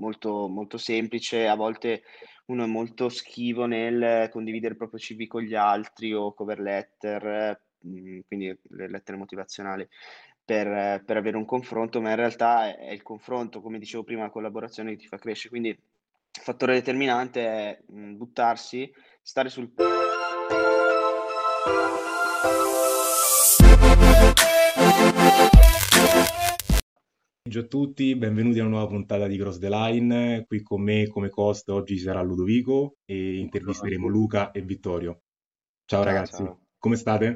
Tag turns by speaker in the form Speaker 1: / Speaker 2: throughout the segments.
Speaker 1: molto, molto semplice, a volte uno è molto schivo nel condividere il proprio CV con gli altri o cover letter, mhmm, quindi le lettere motivazionali per per avere un confronto, ma in realtà è il confronto, come dicevo prima, la collaborazione che ti fa crescere. Quindi il fattore determinante è, mhmm, buttarsi, stare sul
Speaker 2: Ciao a tutti, benvenuti a una nuova puntata di Cross the Line. Qui con me come host oggi ci sarà Ludovico e intervisteremo Luca e Vittorio. Ciao
Speaker 1: Ciao,
Speaker 2: ragazzi,
Speaker 1: ciao.
Speaker 2: come state?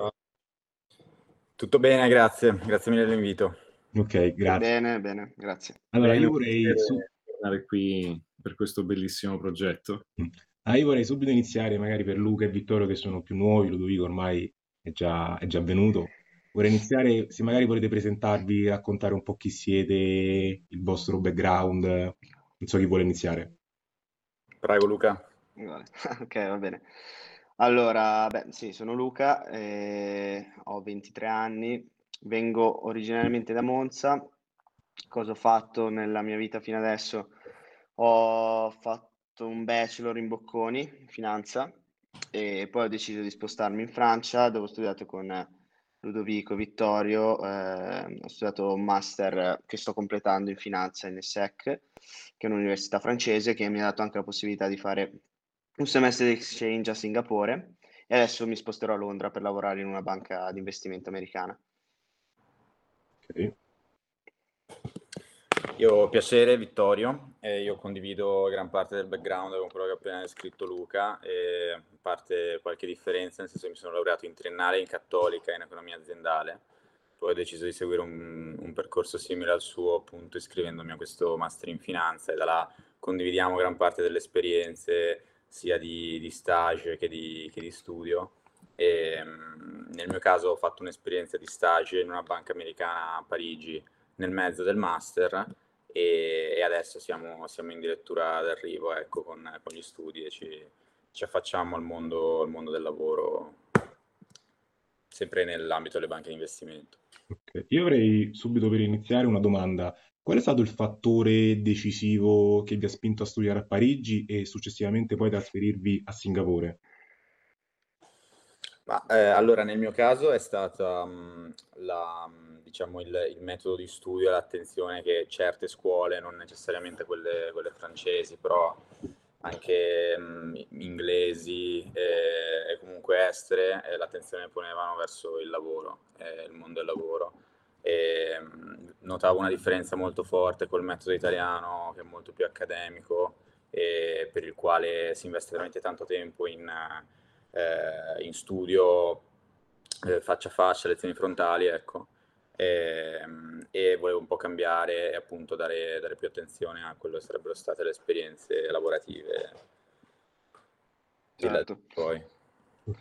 Speaker 3: Tutto bene, grazie. Grazie mille dell'invito.
Speaker 2: Ok, grazie.
Speaker 1: Bene, bene, grazie.
Speaker 2: Allora
Speaker 4: Bene,
Speaker 2: io vorrei,
Speaker 4: tornare qui per questo bellissimo progetto.
Speaker 2: ah, io vorrei subito iniziare magari per Luca e Vittorio che sono più nuovi, Ludovico ormai è già, è già venuto. Vorrei iniziare, se magari volete presentarvi, raccontare un po' chi siete, il vostro background. Non so chi vuole iniziare.
Speaker 3: Prego Luca.
Speaker 1: Ok, va bene. Allora, beh, sì, sono Luca, eh, ho 23 anni, vengo originariamente da Monza. Cosa ho fatto nella mia vita fino adesso? Ho fatto un bachelor in Bocconi, in finanza, e poi ho deciso di spostarmi in Francia, dove ho studiato con Ludovico Vittorio, eh, ho studiato un master che sto completando in finanza in ESSEC, che è un'università francese che mi ha dato anche la possibilità di fare un semestre di exchange a Singapore e adesso mi sposterò a Londra per lavorare in una banca di investimento americana.
Speaker 2: Ok.
Speaker 3: Io piacere Vittorio e io condivido gran parte del background con quello che ha appena descritto Luca e parte qualche differenza, nel senso che mi sono laureato in triennale in cattolica in economia aziendale, poi ho deciso di seguire un, un percorso simile al suo, appunto iscrivendomi a questo master in finanza e da là condividiamo gran parte delle esperienze sia di, di stage che di, che di studio. E, mm, nel mio caso ho fatto un'esperienza di stage in una banca americana a Parigi nel mezzo del master e, e adesso siamo, siamo in direttura d'arrivo ecco, con, con gli studi e ci, ci affacciamo al mondo, al mondo del lavoro sempre nell'ambito delle banche di investimento.
Speaker 2: Ok. Io avrei subito per iniziare una domanda. Qual è stato il fattore decisivo che vi ha spinto a studiare a Parigi e successivamente poi trasferirvi a Singapore?
Speaker 3: Ma eh, allora nel mio caso è stata mh, la, mh, diciamo, il, il metodo di studio e l'attenzione che certe scuole, non necessariamente quelle, quelle francesi, però anche mh, inglesi e, e comunque estere, eh, l'attenzione ponevano verso il lavoro, eh, il mondo del lavoro. E, mh, notavo una differenza molto forte col metodo italiano, che è molto più accademico e per il quale si investe veramente tanto tempo in, eh, in studio eh, faccia a faccia, lezioni frontali, ecco. E, e volevo un po' cambiare e appunto dare, dare più attenzione a quello che sarebbero state le esperienze lavorative.
Speaker 1: Certo.
Speaker 3: Poi.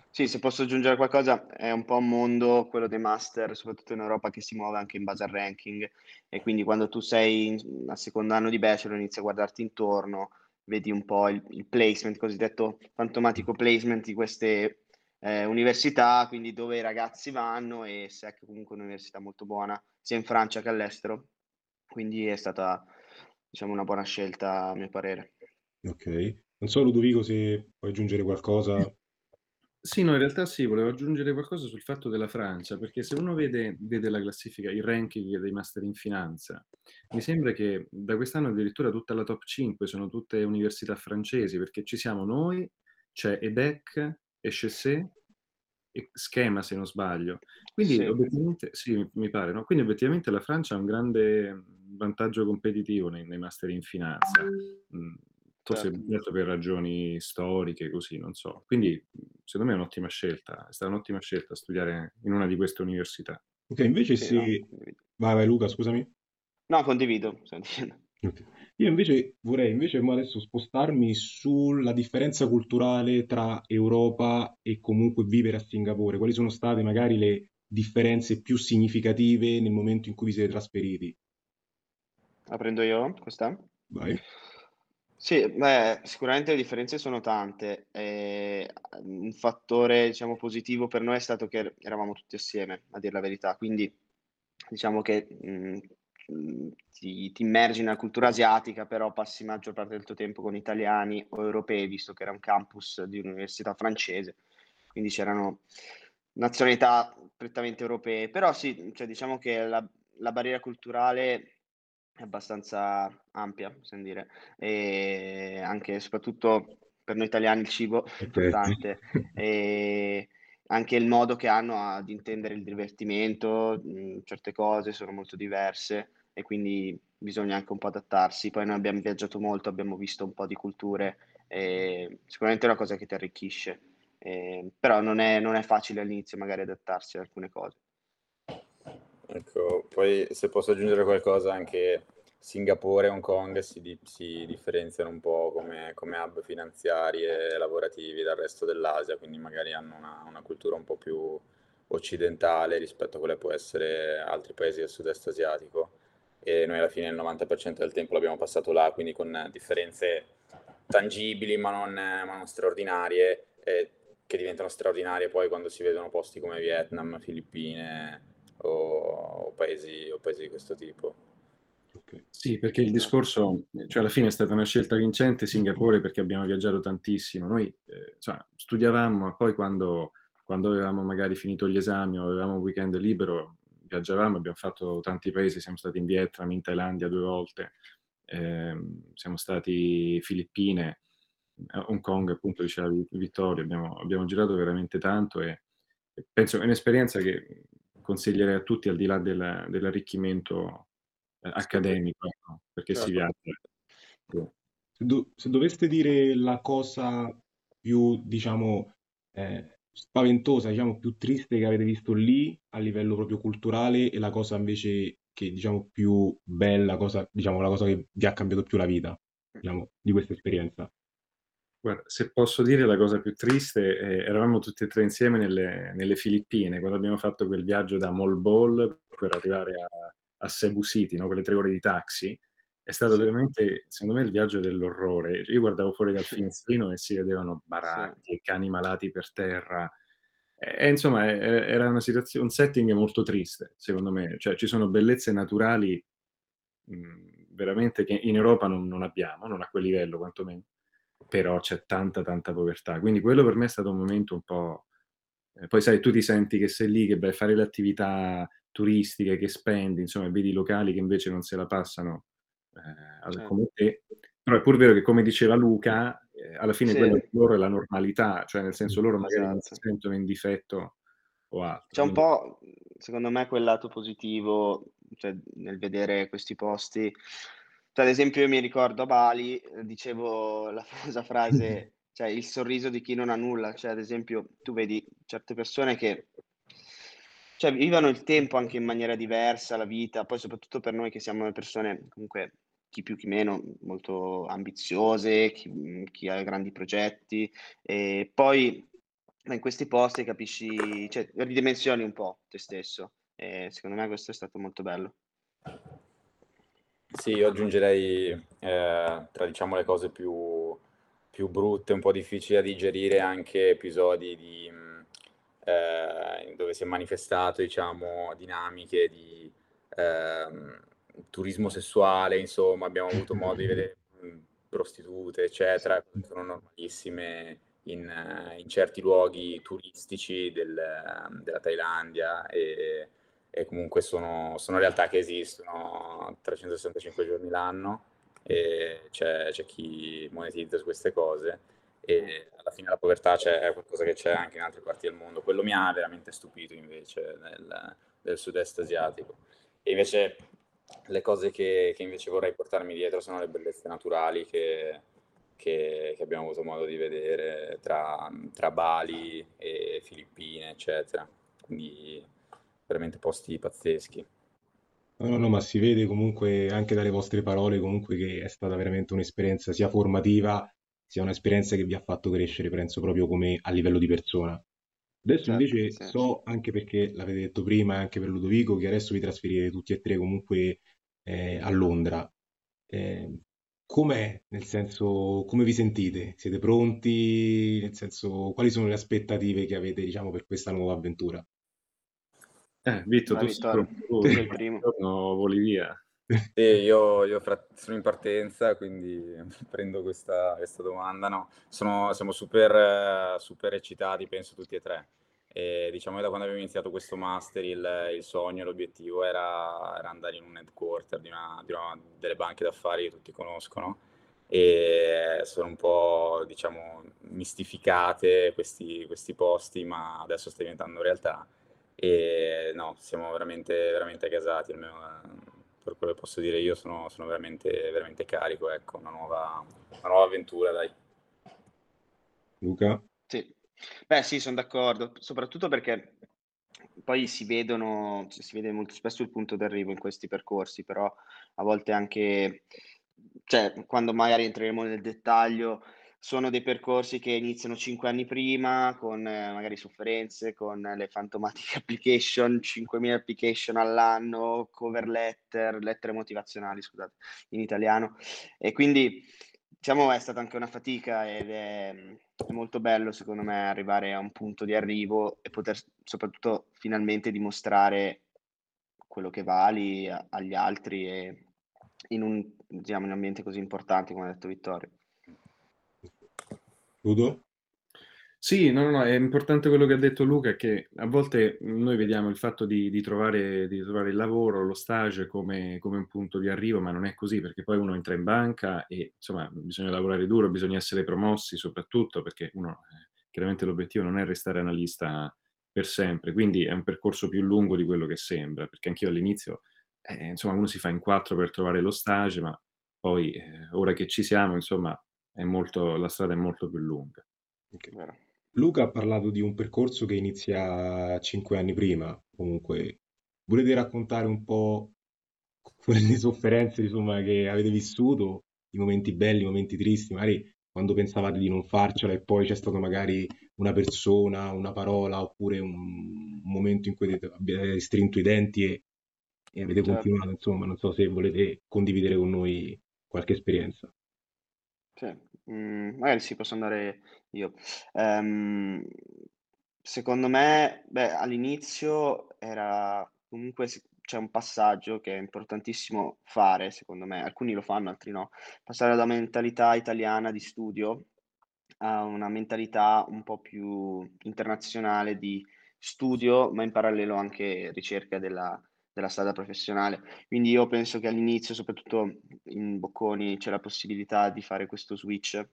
Speaker 1: Sì, se posso aggiungere qualcosa, è un po' un mondo, quello dei master, soprattutto in Europa, che si muove anche in base al ranking e quindi quando tu sei in- al secondo anno di bachelor inizi a guardarti intorno, vedi un po' il, il placement, cosiddetto fantomatico placement di queste eh, università, quindi dove i ragazzi vanno e SEC è comunque un'università molto buona, sia in Francia che all'estero, quindi è stata, diciamo, una buona scelta a mio parere.
Speaker 2: Ok. Non so, Ludovico, se puoi aggiungere qualcosa.
Speaker 4: Sì, no, in realtà sì, volevo aggiungere qualcosa sul fatto della Francia, perché se uno vede, vede la classifica, il ranking dei master in finanza, mi sembra che da quest'anno addirittura tutta la top 5 sono tutte università francesi, perché ci siamo noi, c'è EDEC, HEC e Schema se non sbaglio. Quindi
Speaker 1: Sì.
Speaker 4: obiettivamente, sì, mi- pare, no? Quindi obiettivamente la Francia ha un grande vantaggio competitivo nei, nei master in finanza. Mm, Forse
Speaker 1: Certo.
Speaker 4: certo per ragioni storiche, così, non so. Quindi, secondo me è un'ottima scelta, è stata un'ottima scelta studiare in una di queste università.
Speaker 2: Ok, invece
Speaker 1: Sì, no,
Speaker 2: se...
Speaker 1: condivido.
Speaker 2: Vai, vai Luca, scusami.
Speaker 1: No, condivido, sto dicendo.
Speaker 2: Ok. Io invece vorrei invece mo adesso spostarmi sulla differenza culturale tra Europa e comunque vivere a Singapore. Quali sono state magari le differenze più significative nel momento in cui vi siete trasferiti?
Speaker 1: La prendo io questa?
Speaker 2: Vai.
Speaker 1: Sì, beh, sicuramente le differenze sono tante. e un fattore, diciamo, positivo per noi è stato che eravamo tutti assieme, a dir la verità. Quindi, diciamo che mh, ti, ti, immergi nella cultura asiatica, però passi la maggior parte del tuo tempo con italiani o europei, visto che era un campus di un'università francese, quindi c'erano nazionalità prettamente europee, però sì, cioè, diciamo che la, la barriera culturale è abbastanza ampia, possiamo dire, e anche soprattutto per noi italiani il cibo è importante. E anche il modo che hanno ad intendere il divertimento, mh, certe cose sono molto diverse e quindi bisogna anche un po' adattarsi. Poi noi abbiamo viaggiato molto, abbiamo visto un po' di culture e sicuramente è una cosa che ti arricchisce, eh, però non è, non è facile all'inizio magari adattarsi ad alcune cose.
Speaker 3: Ecco, poi se posso aggiungere qualcosa anche Singapore e Hong Kong si, si differenziano un po' come, come, hub finanziari e lavorativi dal resto dell'Asia, quindi magari hanno una, una, cultura un po' più occidentale rispetto a quella che può essere altri paesi del sud-est asiatico. E noi alla fine il 90% del tempo l'abbiamo passato là, quindi con differenze tangibili ma non, ma non straordinarie, eh, che diventano straordinarie poi quando si vedono posti come Vietnam, Filippine o, o, paesi, o paesi di questo tipo.
Speaker 4: Sì, perché il discorso, cioè alla fine è stata una scelta vincente Singapore perché abbiamo viaggiato tantissimo. Noi eh, cioè, studiavamo, ma poi quando, quando, avevamo magari finito gli esami o avevamo un weekend libero, viaggiavamo, abbiamo fatto tanti paesi, siamo stati in Vietnam, in Thailandia due volte, eh, siamo stati in Filippine, Hong Kong, appunto diceva Vittorio, abbiamo, abbiamo girato veramente tanto e, e penso è un'esperienza che consiglierei a tutti al di là del, dell'arricchimento accademico, ecco, perché si certo. viaggia.
Speaker 2: Se, do- se doveste dire la cosa più, diciamo, eh, spaventosa, diciamo, più triste che avete visto lì a livello proprio culturale e la cosa invece che, diciamo, più bella, cosa, diciamo, la cosa che vi ha cambiato più la vita, diciamo, di questa esperienza.
Speaker 4: Guarda, se posso dire la cosa più triste, eh, eravamo tutti e tre insieme nelle, nelle, Filippine, quando abbiamo fatto quel viaggio da Mall Ball per arrivare a, a Cebu City, no? quelle tre ore di taxi, è stato veramente, secondo me, il viaggio dell'orrore. Io guardavo fuori dal finestrino e si vedevano baracche, cani malati per terra. E, insomma, era una situazione, un setting molto triste, secondo me. Cioè, ci sono bellezze naturali mh, veramente che in Europa non, non, abbiamo, non a quel livello quantomeno, però c'è tanta, tanta povertà. Quindi quello per me è stato un momento un po'... Eh, poi sai, tu ti senti che sei lì, che vai a fare le attività turistiche che spendi, insomma, vedi locali che invece non se la passano eh, certo. come te. Però è pur vero che, come diceva Luca, eh, alla fine sì. quello per loro è la normalità, cioè nel senso loro magari esatto. non si sentono in difetto o altro.
Speaker 1: C'è un po', secondo me, quel lato positivo cioè, nel vedere questi posti. Cioè, ad esempio, io mi ricordo a Bali, dicevo la famosa frase, cioè il sorriso di chi non ha nulla. Cioè, ad esempio, tu vedi certe persone che cioè, vivono il tempo anche in maniera diversa, la vita, poi soprattutto per noi che siamo persone comunque chi più chi meno molto ambiziose, chi, chi ha grandi progetti e poi in questi posti capisci, cioè ridimensioni un po' te stesso e secondo me questo è stato molto bello.
Speaker 3: Sì, io aggiungerei eh, tra diciamo le cose più, più brutte, un po' difficili da digerire, anche episodi di eh, dove si è manifestato diciamo, dinamiche di eh, turismo sessuale, insomma abbiamo avuto modo di vedere prostitute, eccetera, sono normalissime in, in certi luoghi turistici del, della Thailandia e, e comunque sono, sono, realtà che esistono 365 giorni l'anno e c'è, c'è chi monetizza su queste cose e alla fine la povertà è qualcosa che c'è anche in altre parti del mondo. Quello mi ha veramente stupito invece nel, del sud-est asiatico. E invece le cose che, che, invece vorrei portarmi dietro sono le bellezze naturali che, che, che abbiamo avuto modo di vedere tra, tra Bali e Filippine, eccetera. Quindi veramente posti pazzeschi.
Speaker 2: No, no, ma si vede comunque anche dalle vostre parole comunque che è stata veramente un'esperienza sia formativa sia un'esperienza che vi ha fatto crescere, penso, proprio come a livello di persona. Adesso certo, invece sì. so, anche perché l'avete detto prima, anche per Ludovico, che adesso vi trasferite tutti e tre comunque eh, a Londra. Eh, com'è, nel senso, come vi sentite? Siete pronti? Nel senso, quali sono le aspettative che avete, diciamo, per questa nuova avventura?
Speaker 4: Eh, Vitto, tu, sei il primo. No, voli via.
Speaker 3: Sì, io, io sono in partenza, quindi prendo questa, questa domanda. No, sono, siamo super, super eccitati, penso tutti e tre. E diciamo che da quando abbiamo iniziato questo master il, il sogno, l'obiettivo era, era, andare in un headquarter di una, di una, delle banche d'affari che tutti conoscono e sono un po' diciamo mistificate questi, questi posti, ma adesso sta diventando realtà e no, siamo veramente, veramente gasati, almeno per quello che posso dire io sono, sono veramente, veramente carico, ecco, una nuova, una nuova avventura, dai.
Speaker 2: Luca?
Speaker 1: Sì, beh sì, sono d'accordo, soprattutto perché poi si vedono, si vede molto spesso il punto d'arrivo in questi percorsi, però a volte anche, cioè, quando magari entreremo nel dettaglio, sono dei percorsi che iniziano cinque anni prima, con eh, magari sofferenze, con le fantomatiche application, 5.000 application all'anno, cover letter, lettere motivazionali, scusate, in italiano. E quindi, diciamo, è stata anche una fatica ed è, è molto bello, secondo me, arrivare a un punto di arrivo e poter soprattutto finalmente dimostrare quello che vali agli altri e in un, diciamo, in un ambiente così importante, come ha detto Vittorio.
Speaker 2: Udo?
Speaker 4: Sì, no, no, è importante quello che ha detto Luca, che a volte noi vediamo il fatto di, di trovare, di trovare il lavoro, lo stage come, come un punto di arrivo, ma non è così, perché poi uno entra in banca e insomma bisogna lavorare duro, bisogna essere promossi soprattutto, perché uno, eh, chiaramente l'obiettivo non è restare analista per sempre, quindi è un percorso più lungo di quello che sembra, perché anch'io all'inizio, eh, insomma, uno si fa in quattro per trovare lo stage, ma poi eh, ora che ci siamo, insomma, molto, la strada è molto più lunga.
Speaker 2: Okay. Luca ha parlato di un percorso che inizia cinque anni prima, comunque volete raccontare un po' quelle sofferenze insomma, che avete vissuto, i momenti belli, i momenti tristi, magari quando pensavate di non farcela e poi c'è stata magari una persona, una parola oppure un, un momento in cui avete strinto i denti e, e avete certo. continuato, insomma, non so se volete condividere con noi qualche esperienza.
Speaker 1: Sì, mhmm, magari sì, posso andare io. Ehm, secondo me, beh, all'inizio era comunque c'è un passaggio che è importantissimo fare, secondo me. Alcuni lo fanno, altri no. Passare da mentalità italiana di studio a una mentalità un po' più internazionale di studio, ma in parallelo anche ricerca della della strada professionale. Quindi io penso che all'inizio, soprattutto in Bocconi, c'è la possibilità di fare questo switch.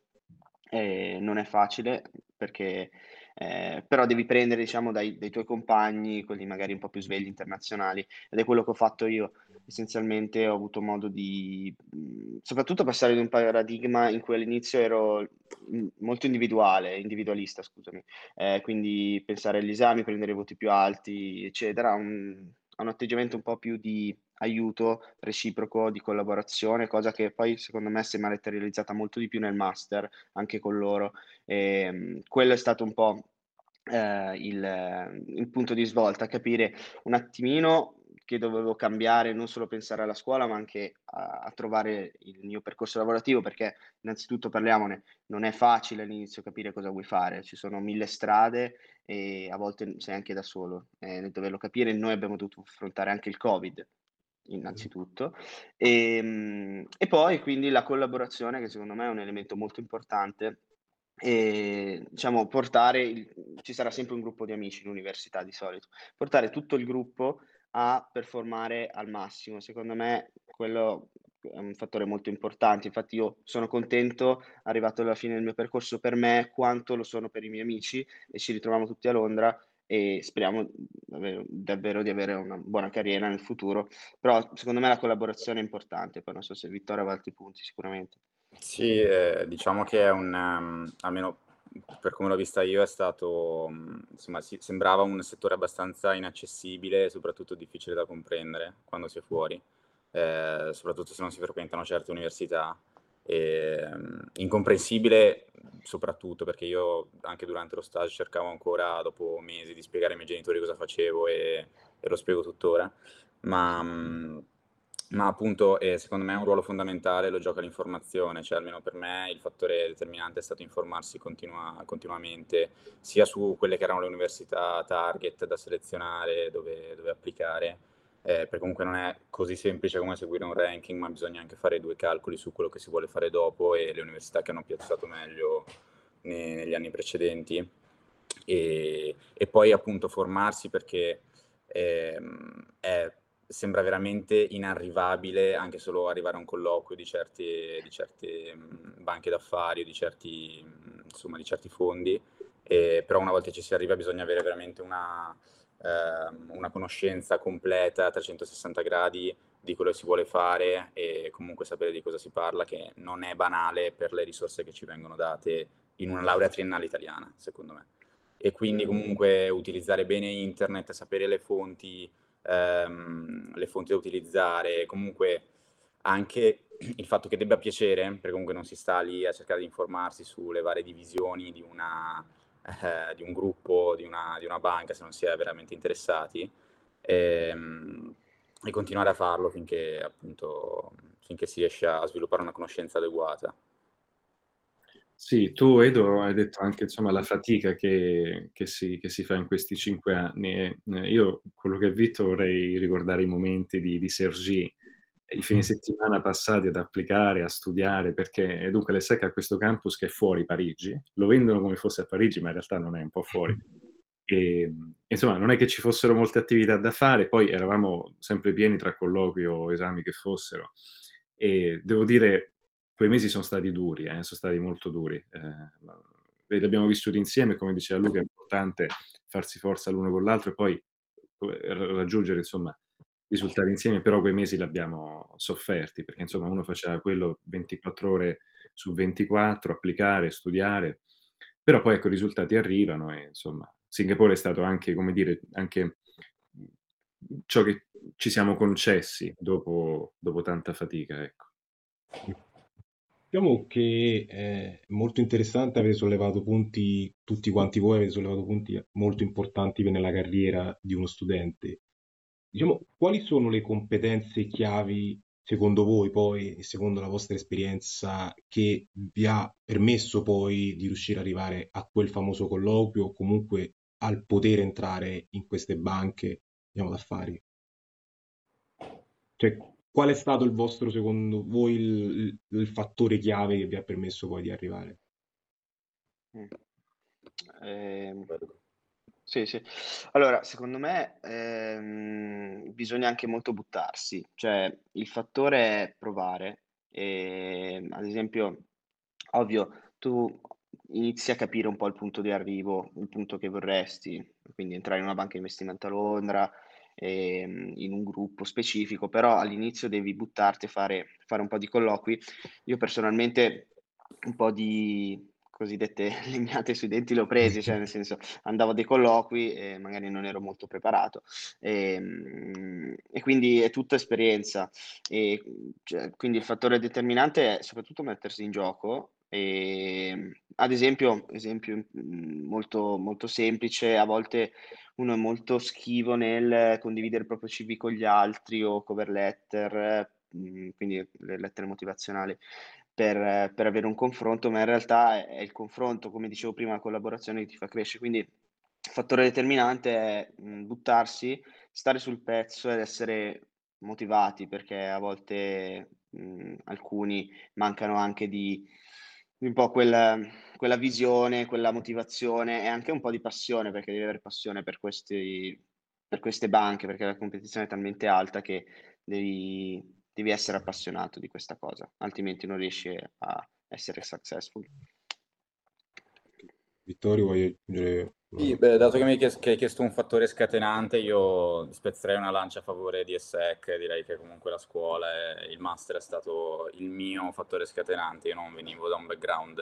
Speaker 1: Eh, non è facile perché eh, però devi prendere diciamo dai, dai, tuoi compagni, quelli magari un po' più svegli internazionali ed è quello che ho fatto io. Essenzialmente ho avuto modo di soprattutto passare di un paradigma in cui all'inizio ero molto individuale, individualista, scusami, eh, quindi pensare agli esami, prendere voti più alti, eccetera, un, un atteggiamento un po' più di aiuto reciproco, di collaborazione, cosa che poi secondo me si è materializzata molto di più nel master, anche con loro. E, ehm, quello è stato un po' eh, il, il punto di svolta, capire un attimino che dovevo cambiare, non solo pensare alla scuola, ma anche a, a, trovare il mio percorso lavorativo, perché innanzitutto parliamone, non è facile all'inizio capire cosa vuoi fare, ci sono mille strade e a volte sei anche da solo. Eh, nel doverlo capire. Noi abbiamo dovuto affrontare anche il Covid, innanzitutto, e, ehm, e poi quindi la collaborazione, che secondo me è un elemento molto importante. E diciamo portare il, ci sarà sempre un gruppo di amici in università di solito. Portare tutto il gruppo a performare al massimo. Secondo me quello è un fattore molto importante. Infatti io sono contento, arrivato alla fine del mio percorso per me, quanto lo sono per i miei amici e ci ritroviamo tutti a Londra e speriamo davvero, davvero di avere una buona carriera nel futuro. Però secondo me la collaborazione è importante, poi non so se Vittorio ha altri punti sicuramente.
Speaker 3: Sì, eh, diciamo che è un, um, almeno per come l'ho vista io, è stato, mhmm, insomma, si, sembrava un settore abbastanza inaccessibile e soprattutto difficile da comprendere quando si è fuori, eh, soprattutto se non si frequentano certe università. E, um, incomprensibile soprattutto perché io anche durante lo stage cercavo ancora dopo mesi di spiegare ai miei genitori cosa facevo e, e lo spiego tuttora, ma um, ma appunto, eh, secondo me un ruolo fondamentale lo gioca l'informazione, cioè almeno per me il fattore determinante è stato informarsi continua- continuamente, sia su quelle che erano le università target da selezionare, dove, dove applicare, eh, perché comunque non è così semplice come seguire un ranking, ma bisogna anche fare due calcoli su quello che si vuole fare dopo e le università che hanno piazzato meglio ne, negli anni precedenti. E, e, poi appunto formarsi perché ehm, è, sembra veramente inarrivabile anche solo arrivare a un colloquio di, certi, di certe banche d'affari o di certi, mh, insomma, di certi fondi, e, però una volta che ci si arriva bisogna avere veramente una Ehm, una conoscenza completa a 360 gradi di quello che si vuole fare e comunque sapere di cosa si parla, che non è banale per le risorse che ci vengono date in una laurea triennale italiana, secondo me. E quindi comunque utilizzare bene internet, sapere le fonti, ehm, le fonti da utilizzare, comunque anche il fatto che debba piacere, perché comunque non si sta lì a cercare di informarsi sulle varie divisioni di una, eh, di un gruppo, di una, di una, banca, se non si è veramente interessati, ehm, e continuare a farlo finché, appunto, finché si riesce a sviluppare una conoscenza adeguata.
Speaker 4: Sì, tu Edo hai detto anche insomma la fatica che, che, si, che si, fa in questi cinque anni. E, eh, io quello che ho visto vorrei ricordare i momenti di, di Sergi, i fine settimana passati ad applicare, a studiare, perché dunque l'ESSEC ha questo campus che è fuori Parigi, lo vendono come fosse a Parigi, ma in realtà non è un po' fuori. E, insomma, non è che ci fossero molte attività da fare, poi eravamo sempre pieni tra colloqui o esami che fossero. E devo dire, quei mesi sono stati duri, eh, sono stati molto duri. Eh, li abbiamo vissuti insieme, come diceva Luca, è importante farsi forza l'uno con l'altro e poi raggiungere, insomma, risultati insieme, però quei mesi li abbiamo sofferti, perché insomma uno faceva quello 24 ore su 24, applicare, studiare, però poi ecco i risultati arrivano e insomma Singapore è stato anche, come dire, anche ciò che ci siamo concessi dopo, dopo tanta fatica, ecco.
Speaker 2: Diciamo che è molto interessante, avere sollevato punti, tutti quanti voi avete sollevato punti molto importanti nella carriera di uno studente diciamo, quali sono le competenze chiavi secondo voi poi e secondo la vostra esperienza che vi ha permesso poi di riuscire ad arrivare a quel famoso colloquio o comunque al poter entrare in queste banche diciamo, d'affari? Cioè, qual è stato il vostro, secondo voi, il, il fattore chiave che vi ha permesso poi di arrivare?
Speaker 1: Eh, sì, sì. Allora, secondo me ehm, bisogna anche molto buttarsi, cioè il fattore è provare. E, ad esempio, ovvio, tu inizi a capire un po' il punto di arrivo, il punto che vorresti, quindi entrare in una banca di investimento a Londra, ehm, in un gruppo specifico, però all'inizio devi buttarti e fare, fare un po' di colloqui. Io personalmente un po' di cosiddette legnate sui denti le ho presi, cioè nel senso andavo a dei colloqui e magari non ero molto preparato e, ehm, e quindi è tutta esperienza e cioè, quindi il fattore determinante è soprattutto mettersi in gioco e, ad esempio, esempio molto, molto semplice, a volte uno è molto schivo nel condividere il proprio CV con gli altri o cover letter, quindi le lettere motivazionali per, per avere un confronto, ma in realtà è, il confronto, come dicevo prima, la collaborazione che ti fa crescere. Quindi il fattore determinante è mh, buttarsi, stare sul pezzo ed essere motivati, perché a volte mh, alcuni mancano anche di un po' quella, quella visione, quella motivazione e anche un po' di passione, perché devi avere passione per, questi, per queste banche, perché la competizione è talmente alta che devi, devi essere appassionato di questa cosa, altrimenti non riesci a essere successful.
Speaker 2: Vittorio, vuoi aggiungere?
Speaker 3: Sì, beh, dato che mi hai chiesto, che hai chiesto un fattore scatenante, io spezzerei una lancia a favore di ESSEC, direi che comunque la scuola e il master è stato il mio fattore scatenante, io non venivo da un background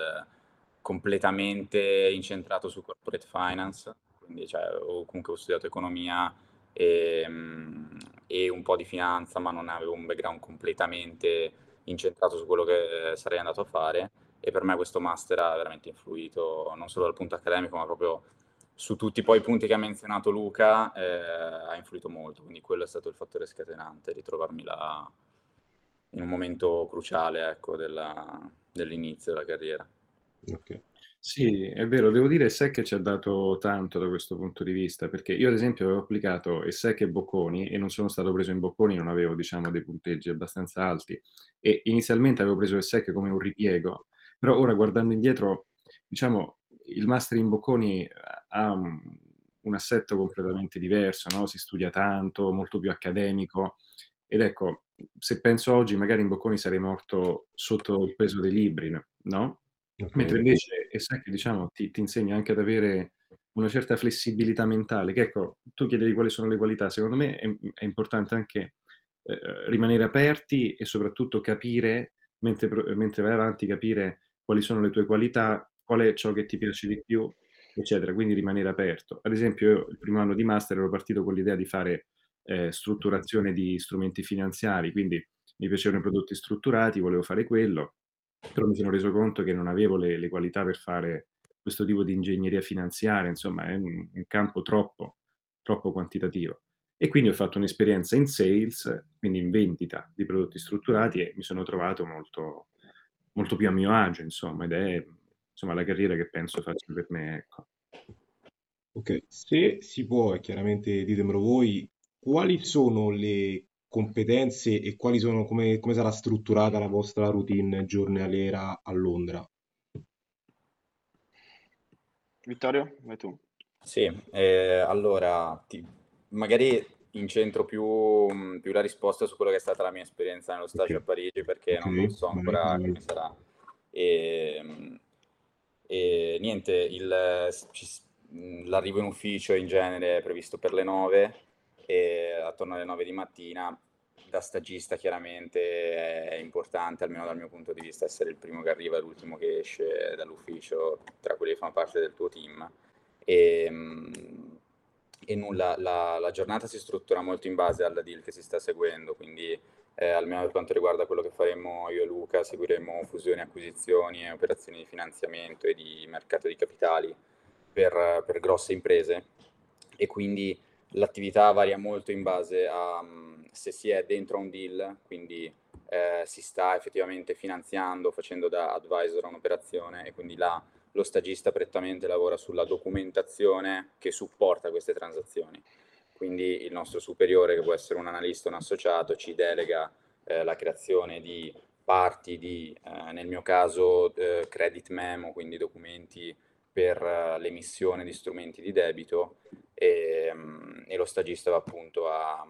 Speaker 3: completamente incentrato su corporate finance, quindi cioè, ho, comunque ho studiato economia e, ehm, e un po' di finanza, ma non avevo un background completamente incentrato su quello che sarei andato a fare. E per me questo master ha veramente influito non solo dal punto accademico ma proprio su tutti poi i punti che ha menzionato Luca eh, ha influito molto, quindi quello è stato il fattore scatenante, ritrovarmi là in un momento cruciale ecco, della, dell'inizio della carriera.
Speaker 2: Ok.
Speaker 4: Sì, è vero, devo dire SEC ci ha dato tanto da questo punto di vista, perché io ad esempio avevo applicato SEC e Bocconi e non sono stato preso in Bocconi, non avevo diciamo dei punteggi abbastanza alti e inizialmente avevo preso SEC come un ripiego, però ora guardando indietro, diciamo, il master in Bocconi ha un, un assetto completamente diverso, no? si studia tanto, molto più accademico ed ecco, se penso oggi magari in Bocconi sarei morto sotto il peso dei libri, no? Mentre invece ESSEC, diciamo, ti, ti insegna anche ad avere una certa flessibilità mentale, che ecco, tu chiedevi quali sono le qualità, secondo me è, è importante anche eh, rimanere aperti e soprattutto capire, mentre, mentre vai avanti, capire quali sono le tue qualità, qual è ciò che ti piace di più, eccetera, quindi rimanere aperto. Ad esempio, io il primo anno di master ero partito con l'idea di fare eh, strutturazione di strumenti finanziari, quindi mi piacevano i prodotti strutturati, volevo fare quello, però mi sono reso conto che non avevo le, le qualità per fare questo tipo di ingegneria finanziaria, insomma è un, un campo troppo, troppo quantitativo. E quindi ho fatto un'esperienza in sales, quindi in vendita di prodotti strutturati e mi sono trovato molto, molto più a mio agio, insomma, ed è insomma la carriera che penso faccia per me, ecco.
Speaker 2: Ok, se si può, e chiaramente ditemelo voi, quali sono le competenze e quali sono, come, come sarà strutturata la vostra routine giornaliera a Londra?
Speaker 1: Vittorio, vai tu.
Speaker 3: Sì, eh, allora ti, magari incentro più, più, la risposta su quello che è stata la mia esperienza nello stage
Speaker 2: okay.
Speaker 3: a Parigi perché okay. non so ancora vai. come sarà. E, e niente, il, l'arrivo in ufficio in genere è previsto per le 9 e attorno alle 9 di mattina da stagista chiaramente è importante, almeno dal mio punto di vista, essere il primo che arriva e l'ultimo che esce dall'ufficio tra quelli che fanno parte del tuo team. E, e nulla, la, la, giornata si struttura molto in base alla deal che si sta seguendo, quindi eh, almeno per quanto riguarda quello che faremo io e Luca, seguiremo fusioni, acquisizioni e operazioni di finanziamento e di mercato di capitali per, per grosse imprese e quindi l'attività varia molto in base a um, se si è dentro un deal, quindi eh, si sta effettivamente finanziando, facendo da advisor a un'operazione e quindi là lo stagista prettamente lavora sulla documentazione che supporta queste transazioni. Quindi il nostro superiore, che può essere un analista o un associato, ci delega eh, la creazione di parti di, eh, nel mio caso, eh, credit memo, quindi documenti per uh, l'emissione di strumenti di debito e, um, e lo stagista va appunto a,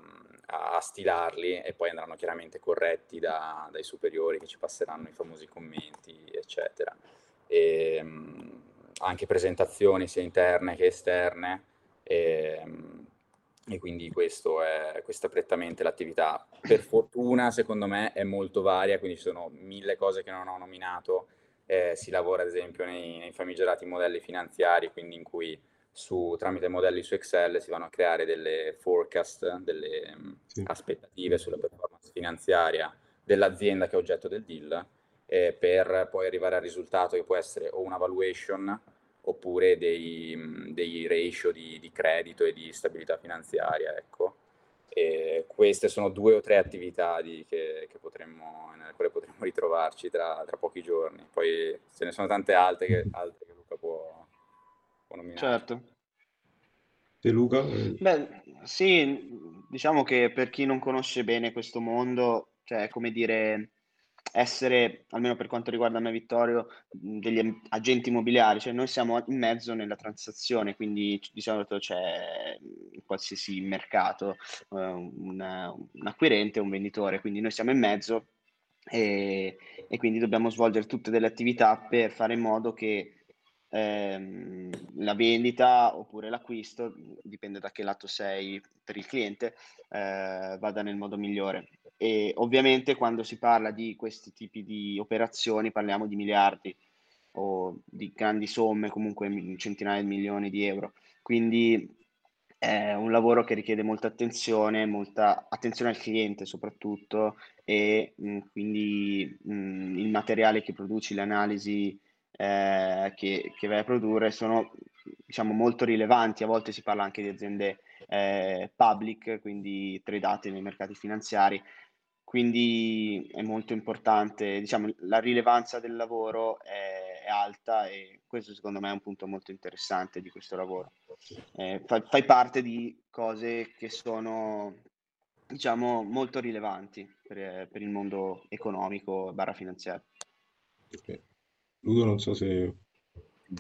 Speaker 3: a, stilarli e poi andranno chiaramente corretti da, dai superiori che ci passeranno i famosi commenti, eccetera. E, um, anche presentazioni sia interne che esterne e, um, e quindi questo è, questa è prettamente l'attività. Per fortuna, secondo me, è molto varia, quindi ci sono mille cose che non ho nominato eh, si lavora ad esempio nei, nei, famigerati modelli finanziari, quindi in cui su, tramite modelli su Excel si vanno a creare delle forecast, delle mm, sì. aspettative sulla performance finanziaria dell'azienda che è oggetto del deal, eh, per poi arrivare al risultato che può essere o una valuation oppure dei, dei ratio di, di, credito e di stabilità finanziaria. Ecco. E queste sono due o tre attività di, che, che potremmo, nelle quali potremmo ritrovarci tra, tra, pochi giorni. Poi ce ne sono tante altre che, altre che Luca può, può nominare.
Speaker 1: Certo.
Speaker 2: E Luca?
Speaker 1: Beh, sì, diciamo che per chi non conosce bene questo mondo, cioè come dire essere, almeno per quanto riguarda me Vittorio, degli agenti immobiliari, cioè noi siamo in mezzo nella transazione, quindi di solito c'è in qualsiasi mercato uh, un, un acquirente e un venditore, quindi noi siamo in mezzo e, e, quindi dobbiamo svolgere tutte delle attività per fare in modo che ehm, la vendita oppure l'acquisto, dipende da che lato sei per il cliente, eh, vada nel modo migliore. E ovviamente quando si parla di questi tipi di operazioni parliamo di miliardi o di grandi somme, comunque centinaia di milioni di euro. Quindi è un lavoro che richiede molta attenzione, molta attenzione al cliente soprattutto e mh, quindi mh, il materiale che produci, le analisi eh, che, che, vai a produrre sono diciamo, molto rilevanti. A volte si parla anche di aziende eh, public, quindi tradate nei mercati finanziari. Quindi è molto importante, diciamo, la rilevanza del lavoro è, è, alta e questo secondo me è un punto molto interessante di questo lavoro. Eh, fai, fai, parte di cose che sono, diciamo, molto rilevanti per, per il mondo economico barra finanziario.
Speaker 2: Okay. Ludo, non so se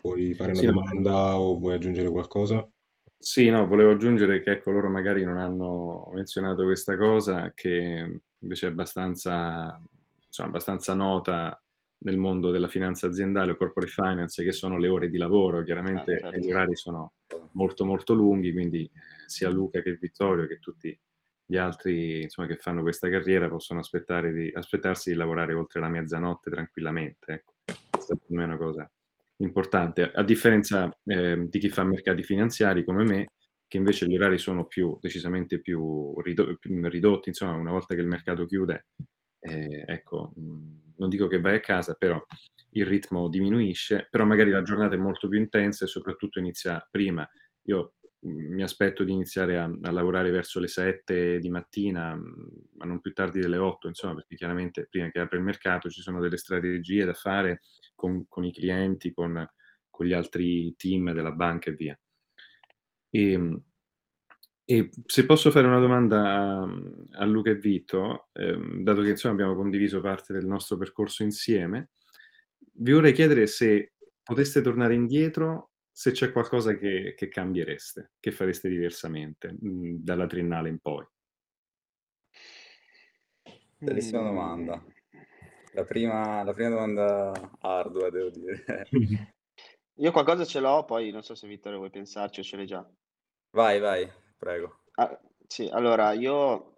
Speaker 2: vuoi fare una sì, domanda o vuoi aggiungere qualcosa.
Speaker 4: Sì, no, volevo aggiungere che ecco, loro magari non hanno menzionato questa cosa che invece è abbastanza, insomma, abbastanza nota nel mondo della finanza aziendale o corporate finance, che sono le ore di lavoro. Chiaramente ah, certo. gli orari sono molto molto lunghi, quindi eh, sia Luca che Vittorio che tutti gli altri insomma, che fanno questa carriera possono di, aspettarsi di lavorare oltre la mezzanotte tranquillamente. Ecco. Questa per me è una cosa importante, a differenza eh, di chi fa mercati finanziari come me, che invece gli orari sono più, decisamente più, ridotti, insomma, una volta che il mercato chiude, eh, ecco, non dico che vai a casa, però il ritmo diminuisce, però magari la giornata è molto più intensa e soprattutto inizia prima. Io mi aspetto di iniziare a, a, lavorare verso le 7 di mattina, ma non più tardi delle 8, insomma, perché chiaramente prima che apra il mercato ci sono delle strategie da fare con, con i clienti, con, con, gli altri team della banca e via. E, ehm, e se posso fare una domanda a, a Luca e Vito, ehm, dato che insomma abbiamo condiviso parte del nostro percorso insieme, vi vorrei chiedere se poteste tornare indietro se c'è qualcosa che, che cambiereste, che fareste diversamente mh, mm, dalla triennale in poi.
Speaker 3: Bellissima domanda. La prima, la prima domanda ardua, devo dire.
Speaker 1: Io qualcosa ce l'ho, poi non so se Vittorio vuoi pensarci o ce l'hai già.
Speaker 3: Vai, vai, prego.
Speaker 1: Ah, sì, allora io,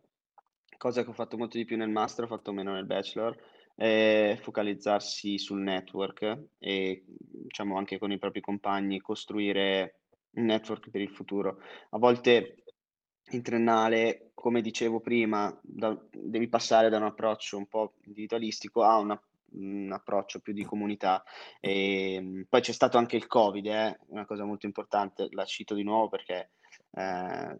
Speaker 1: cosa che ho fatto molto di più nel master, ho fatto meno nel bachelor, è focalizzarsi sul network e diciamo anche con i propri compagni costruire un network per il futuro. A volte in triennale, come dicevo prima, da, devi passare da un approccio un po' individualistico a una, un approccio più di comunità. E, ehm, poi c'è stato anche il Covid, eh, una cosa molto importante, la cito di nuovo perché eh,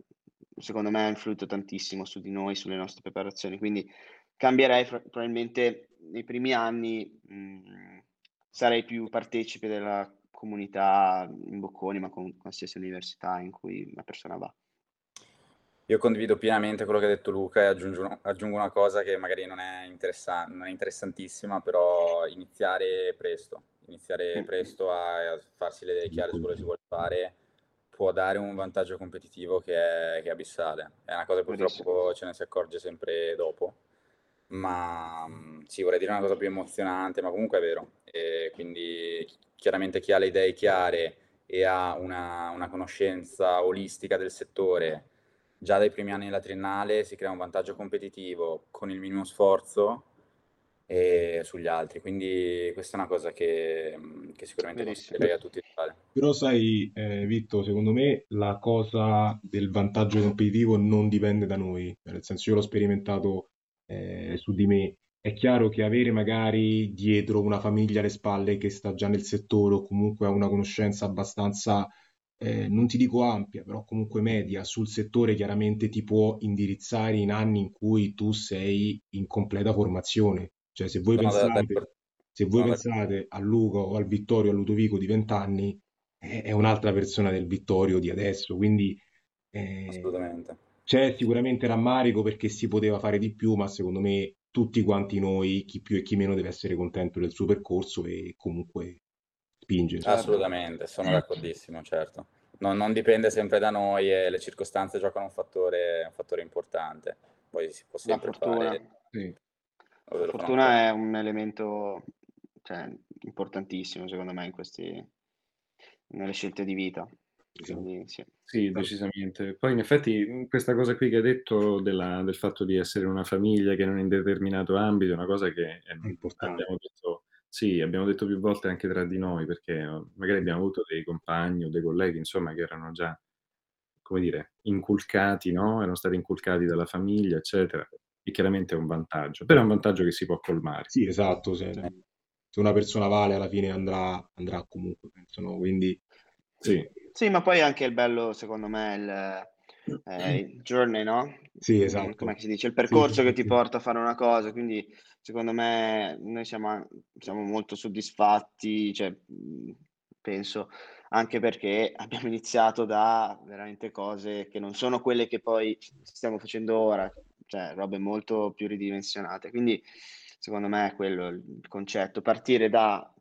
Speaker 1: secondo me ha influito tantissimo su di noi, sulle nostre preparazioni. Quindi cambierei probabilmente nei primi anni mh, mm, sarei più partecipe della comunità in Bocconi, ma con qualsiasi università in cui una persona va.
Speaker 3: Io condivido pienamente quello che ha detto Luca e aggiungo, aggiungo una cosa che magari non è, non è, interessantissima, però iniziare presto, iniziare presto a, a farsi le idee chiare su quello che si vuole fare può dare un vantaggio competitivo che è, che è abissale. È una cosa che purtroppo ce ne si accorge sempre dopo ma sì, vorrei dire una cosa più emozionante, ma comunque è vero. E quindi chiaramente chi ha le idee chiare e ha una, una conoscenza olistica del settore già dai primi anni della triennale si crea un vantaggio competitivo con il minimo sforzo e sugli altri. Quindi questa è una cosa che, mm, che sicuramente consiglierei a tutti di fare.
Speaker 2: Però sai, eh, Vitto, secondo me la cosa del vantaggio competitivo non dipende da noi, nel senso io l'ho sperimentato eh, su di me. È chiaro che avere magari dietro una famiglia alle spalle che sta già nel settore o comunque ha una conoscenza abbastanza, eh, non ti dico ampia, però comunque media sul settore, chiaramente ti può indirizzare in anni in cui tu sei in completa formazione. Cioè, se voi pensate, se voi pensate a Luca o al Vittorio, a Ludovico di 20 anni, è un'altra persona del Vittorio di adesso, quindi
Speaker 3: eh, assolutamente
Speaker 2: c'è sicuramente rammarico perché si poteva fare di più, ma secondo me tutti quanti noi, chi più e chi meno, deve essere contento del suo percorso e comunque spingere.
Speaker 3: Assolutamente, sono d'accordissimo, certo. Non, non, dipende sempre da noi e le circostanze giocano un fattore, un fattore importante. Poi si può sempre
Speaker 1: La fortuna,
Speaker 3: fare...
Speaker 1: Sì. La fortuna è un elemento cioè, importantissimo, secondo me, in questi, nelle scelte di vita.
Speaker 4: Quindi, sì. sì, decisamente. Poi in effetti questa cosa qui che hai detto della, del fatto di essere una famiglia che non è in determinato ambito è una cosa che è importante. Abbiamo detto, sì, abbiamo detto più volte anche tra di noi, perché uhm, magari abbiamo avuto dei compagni o dei colleghi, insomma, che erano già, come dire, inculcati, no? Erano stati inculcati dalla famiglia, eccetera. E chiaramente è un vantaggio, però è un vantaggio che si può colmare.
Speaker 2: Sì, esatto, se, se una persona vale alla fine andrà, andrà comunque, penso, no? Quindi
Speaker 1: sì. Sì, ma poi anche il bello, secondo me, il, eh, journey, no?
Speaker 2: Sì, esatto.
Speaker 1: Come si dice? Il percorso
Speaker 2: Sì,
Speaker 1: che ti
Speaker 2: sì.
Speaker 1: porta a fare una cosa, quindi secondo me noi siamo, siamo molto soddisfatti, cioè, penso, anche perché abbiamo iniziato da veramente cose che non sono quelle che poi stiamo facendo ora, cioè robe molto più ridimensionate. Quindi secondo me è quello il concetto, partire da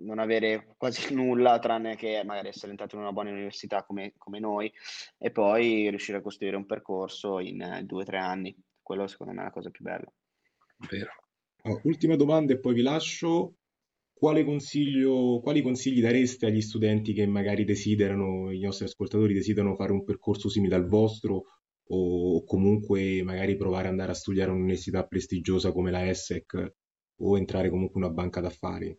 Speaker 1: non avere quasi nulla tranne che magari essere entrato in una buona università come, come noi e poi riuscire a costruire un percorso in eh, due o tre anni. Quello secondo me è la cosa più bella.
Speaker 2: Oh, ultima domanda e poi vi lascio. Consiglio, quali consigli dareste agli studenti che magari desiderano, i nostri ascoltatori desiderano fare un percorso simile al vostro o, comunque magari provare ad andare a studiare un'università prestigiosa come la ESSEC o entrare comunque in una banca d'affari?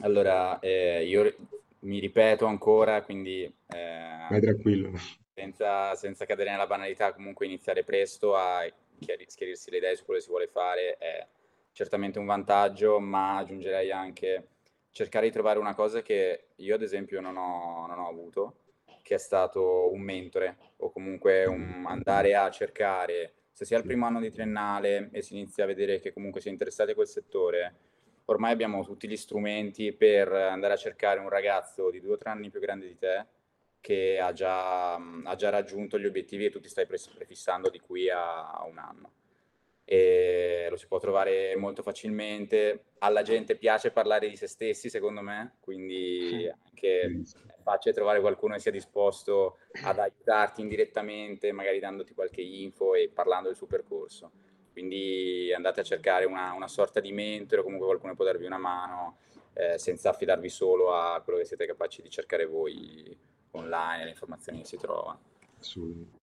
Speaker 3: Allora, eh, io mi ripeto ancora, quindi eh,
Speaker 2: Vai tranquillo.
Speaker 3: senza, senza cadere nella banalità, comunque iniziare presto a chiari- schiarirsi le idee su quello che si vuole fare è certamente un vantaggio, ma aggiungerei anche cercare di trovare una cosa che io ad esempio non ho, non ho avuto, che è stato un mentore o comunque un andare a cercare, se si è al primo anno di triennale e si inizia a vedere che comunque si è interessati a quel settore, ormai abbiamo tutti gli strumenti per andare a cercare un ragazzo di due o tre anni più grande di te che ha già, ha già raggiunto gli obiettivi che tu ti stai pre- prefissando di qui a, a un anno. E lo si può trovare molto facilmente. Alla gente piace parlare di se stessi, secondo me, quindi anche è facile trovare qualcuno che sia disposto ad aiutarti indirettamente, magari dandoti qualche info e parlando del suo percorso. Quindi andate a cercare una, una sorta di mentore o comunque qualcuno può darvi una mano eh, senza affidarvi solo a quello che siete capaci di cercare voi online, le informazioni che si trovano.
Speaker 2: Assolutamente.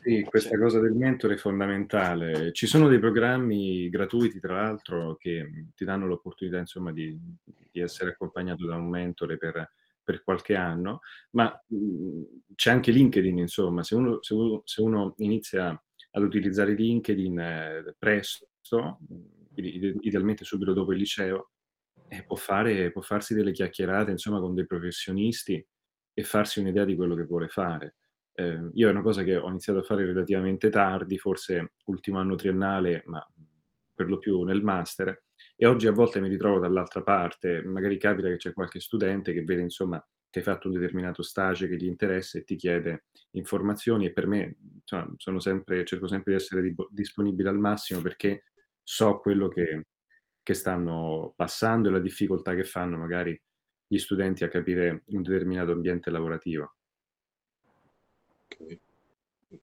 Speaker 4: Sì, questa
Speaker 1: Sì.
Speaker 4: cosa del mentore è fondamentale. Ci sono dei programmi gratuiti, tra l'altro, che mh, ti danno l'opportunità, insomma, di, di essere accompagnato da un mentore per, per qualche anno, ma mh, c'è anche LinkedIn, insomma, se uno, se uno- se uno inizia ad utilizzare LinkedIn eh, presto, idealmente subito dopo il liceo, eh, può fare, può farsi delle chiacchierate, insomma, con dei professionisti e farsi un'idea di quello che vuole fare. Eh, io è una cosa che ho iniziato a fare relativamente tardi, forse ultimo anno triennale, ma per lo più nel master, e oggi a volte mi ritrovo dall'altra parte, magari capita che c'è qualche studente che vede insomma che hai fatto un determinato stage che gli interessa e ti chiede informazioni e per me insomma, sono sempre, cerco sempre di essere di- disponibile al massimo perché so quello che, che stanno passando e la difficoltà che fanno magari gli studenti a capire un determinato ambiente lavorativo.
Speaker 2: Ok.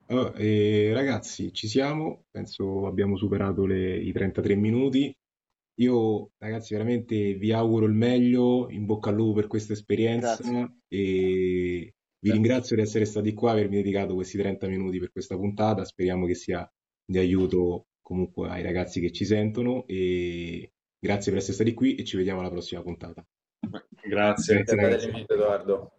Speaker 2: Allora, eh, ragazzi, ci siamo, penso abbiamo superato le- i 33 minuti. Io, ragazzi, veramente vi auguro il meglio, in bocca al lupo per questa esperienza
Speaker 1: Grazie.
Speaker 2: e vi ringrazio di essere stati qua, avermi dedicato questi 30 minuti per questa puntata. Speriamo che sia di aiuto comunque ai ragazzi che ci sentono e grazie per essere stati qui e ci vediamo alla prossima puntata.
Speaker 4: Grazie.
Speaker 2: Grazie,
Speaker 3: Grazie dell'invito, Edoardo.